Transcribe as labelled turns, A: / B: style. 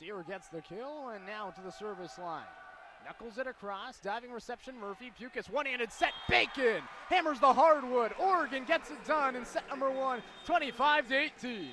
A: Sear gets the kill and now to the service line. Knuckles it across, diving reception. Murphy, Pukis, one-handed set. Bacon hammers the hardwood. Oregon gets it done in set number one, 25 to 18.